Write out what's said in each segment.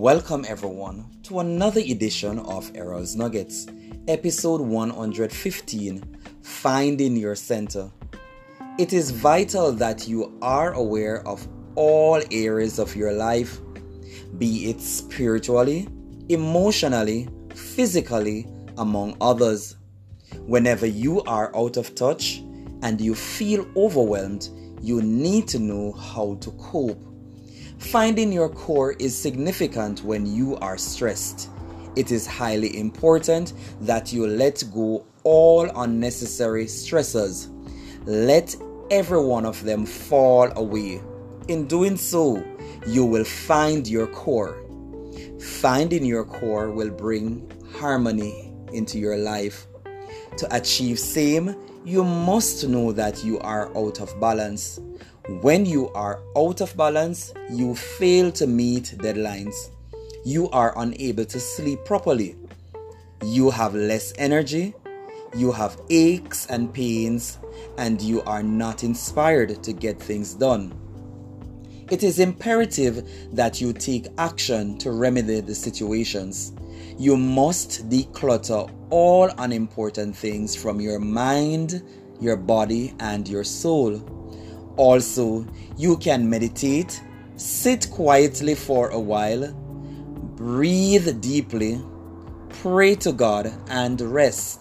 Welcome, everyone, to another edition of Errol's Nuggets, episode 115 Finding Your Center. It is vital that you are aware of all areas of your life, be it spiritually, emotionally, physically, among others. Whenever you are out of touch and you feel overwhelmed, you need to know how to cope. Finding your core is significant when you are stressed. It is highly important that you let go all unnecessary stressors. Let every one of them fall away. In doing so, you will find your core. Finding your core will bring harmony into your life. To achieve same, you must know that you are out of balance. When you are out of balance, you fail to meet deadlines. You are unable to sleep properly. You have less energy. You have aches and pains, and you are not inspired to get things done. It is imperative that you take action to remedy the situations. You must declutter all unimportant things from your mind, your body, and your soul. Also, you can meditate, sit quietly for a while, breathe deeply, pray to God, and rest.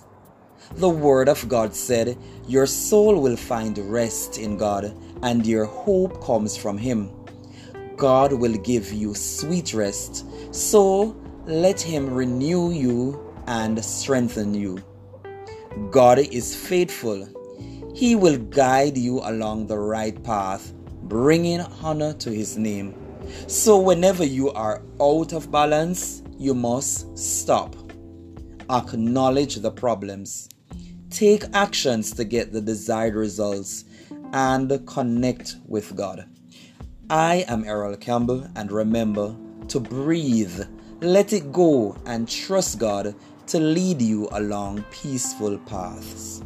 The Word of God said, Your soul will find rest in God, and your hope comes from Him. God will give you sweet rest, so let Him renew you and strengthen you. God is faithful he will guide you along the right path, bringing honor to His name. So, whenever you are out of balance, you must stop. Acknowledge the problems. Take actions to get the desired results and connect with God. I am Errol Campbell, and remember to breathe, let it go, and trust God to lead you along peaceful paths.